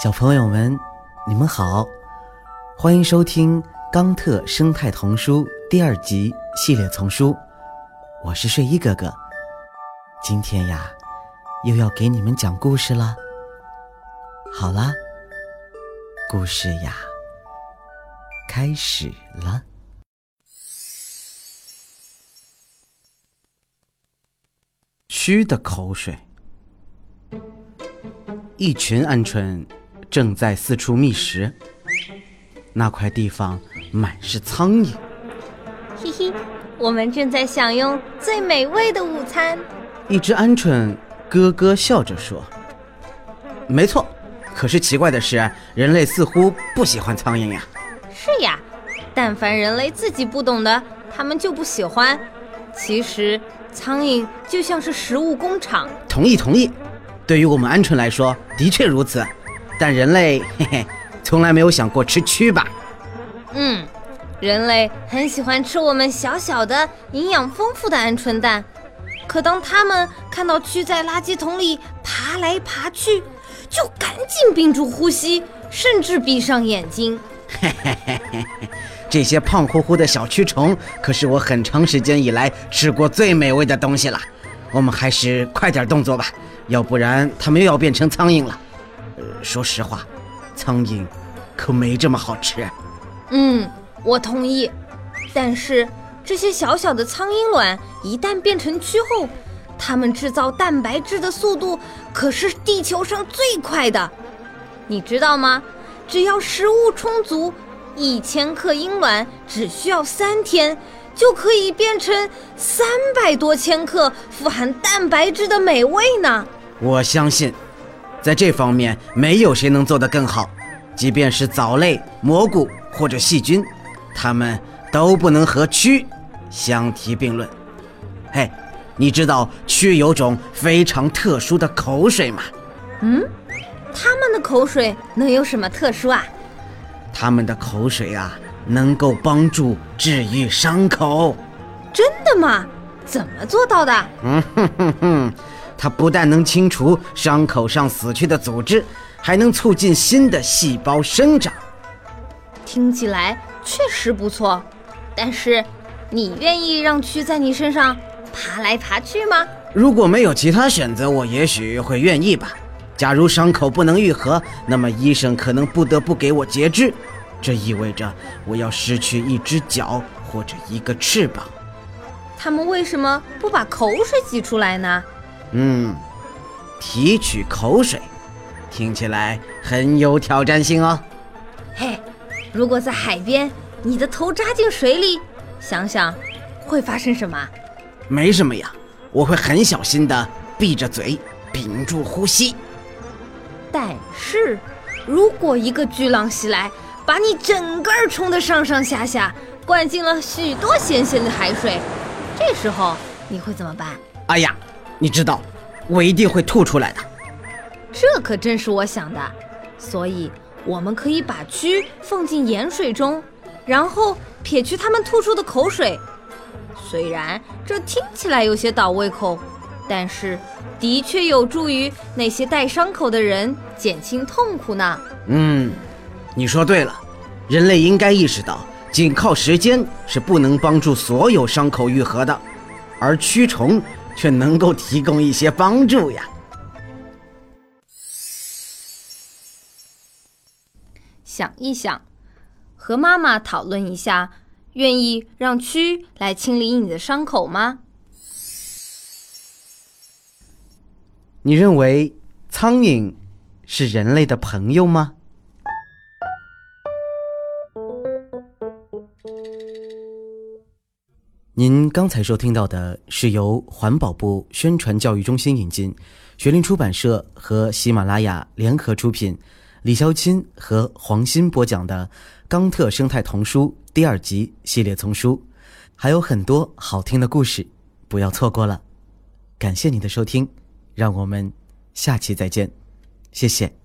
小朋友们，你们好，欢迎收听《冈特生态童书》第二集系列丛书。我是睡衣哥哥，今天呀，又要给你们讲故事了。好啦，故事呀，开始了。虚的口水，一群鹌鹑正在四处觅食。那块地方满是苍蝇。嘿嘿，我们正在享用最美味的午餐。一只鹌鹑咯咯笑着说：“没错，可是奇怪的是，人类似乎不喜欢苍蝇呀。”“是呀，但凡人类自己不懂的，他们就不喜欢。其实，苍蝇就像是食物工厂。”“同意，同意。对于我们鹌鹑来说，的确如此。但人类，嘿嘿，从来没有想过吃蛆吧？”“嗯。”人类很喜欢吃我们小小的、营养丰富的鹌鹑蛋，可当他们看到蛆在垃圾桶里爬来爬去，就赶紧屏住呼吸，甚至闭上眼睛。嘿嘿嘿嘿嘿，这些胖乎乎的小蛆虫可是我很长时间以来吃过最美味的东西了。我们还是快点动作吧，要不然它们又要变成苍蝇了。呃，说实话，苍蝇可没这么好吃。嗯。我同意，但是这些小小的苍蝇卵一旦变成蛆后，它们制造蛋白质的速度可是地球上最快的。你知道吗？只要食物充足，一千克鹰卵只需要三天就可以变成三百多千克富含蛋白质的美味呢。我相信，在这方面没有谁能做得更好，即便是藻类、蘑菇或者细菌。它们都不能和蛆相提并论。嘿，你知道蛆有种非常特殊的口水吗？嗯，它们的口水能有什么特殊啊？它们的口水啊，能够帮助治愈伤口。真的吗？怎么做到的？嗯哼哼哼，它不但能清除伤口上死去的组织，还能促进新的细胞生长。听起来。确实不错，但是你愿意让蛆在你身上爬来爬去吗？如果没有其他选择，我也许会愿意吧。假如伤口不能愈合，那么医生可能不得不给我截肢，这意味着我要失去一只脚或者一个翅膀。他们为什么不把口水挤出来呢？嗯，提取口水，听起来很有挑战性哦。嘿。如果在海边，你的头扎进水里，想想会发生什么？没什么呀，我会很小心的闭着嘴，屏住呼吸。但是，如果一个巨浪袭来，把你整个冲得上上下下，灌进了许多咸咸的海水，这时候你会怎么办？哎呀，你知道，我一定会吐出来的。这可真是我想的，所以。我们可以把蛆放进盐水中，然后撇去它们吐出的口水。虽然这听起来有些倒胃口，但是的确有助于那些带伤口的人减轻痛苦呢。嗯，你说对了，人类应该意识到，仅靠时间是不能帮助所有伤口愈合的，而蛆虫却能够提供一些帮助呀。想一想，和妈妈讨论一下，愿意让蛆来清理你的伤口吗？你认为苍蝇是人类的朋友吗？您刚才收听到的是由环保部宣传教育中心引进，学林出版社和喜马拉雅联合出品。李潇钦和黄鑫播讲的《冈特生态童书》第二集系列丛书，还有很多好听的故事，不要错过了。感谢您的收听，让我们下期再见，谢谢。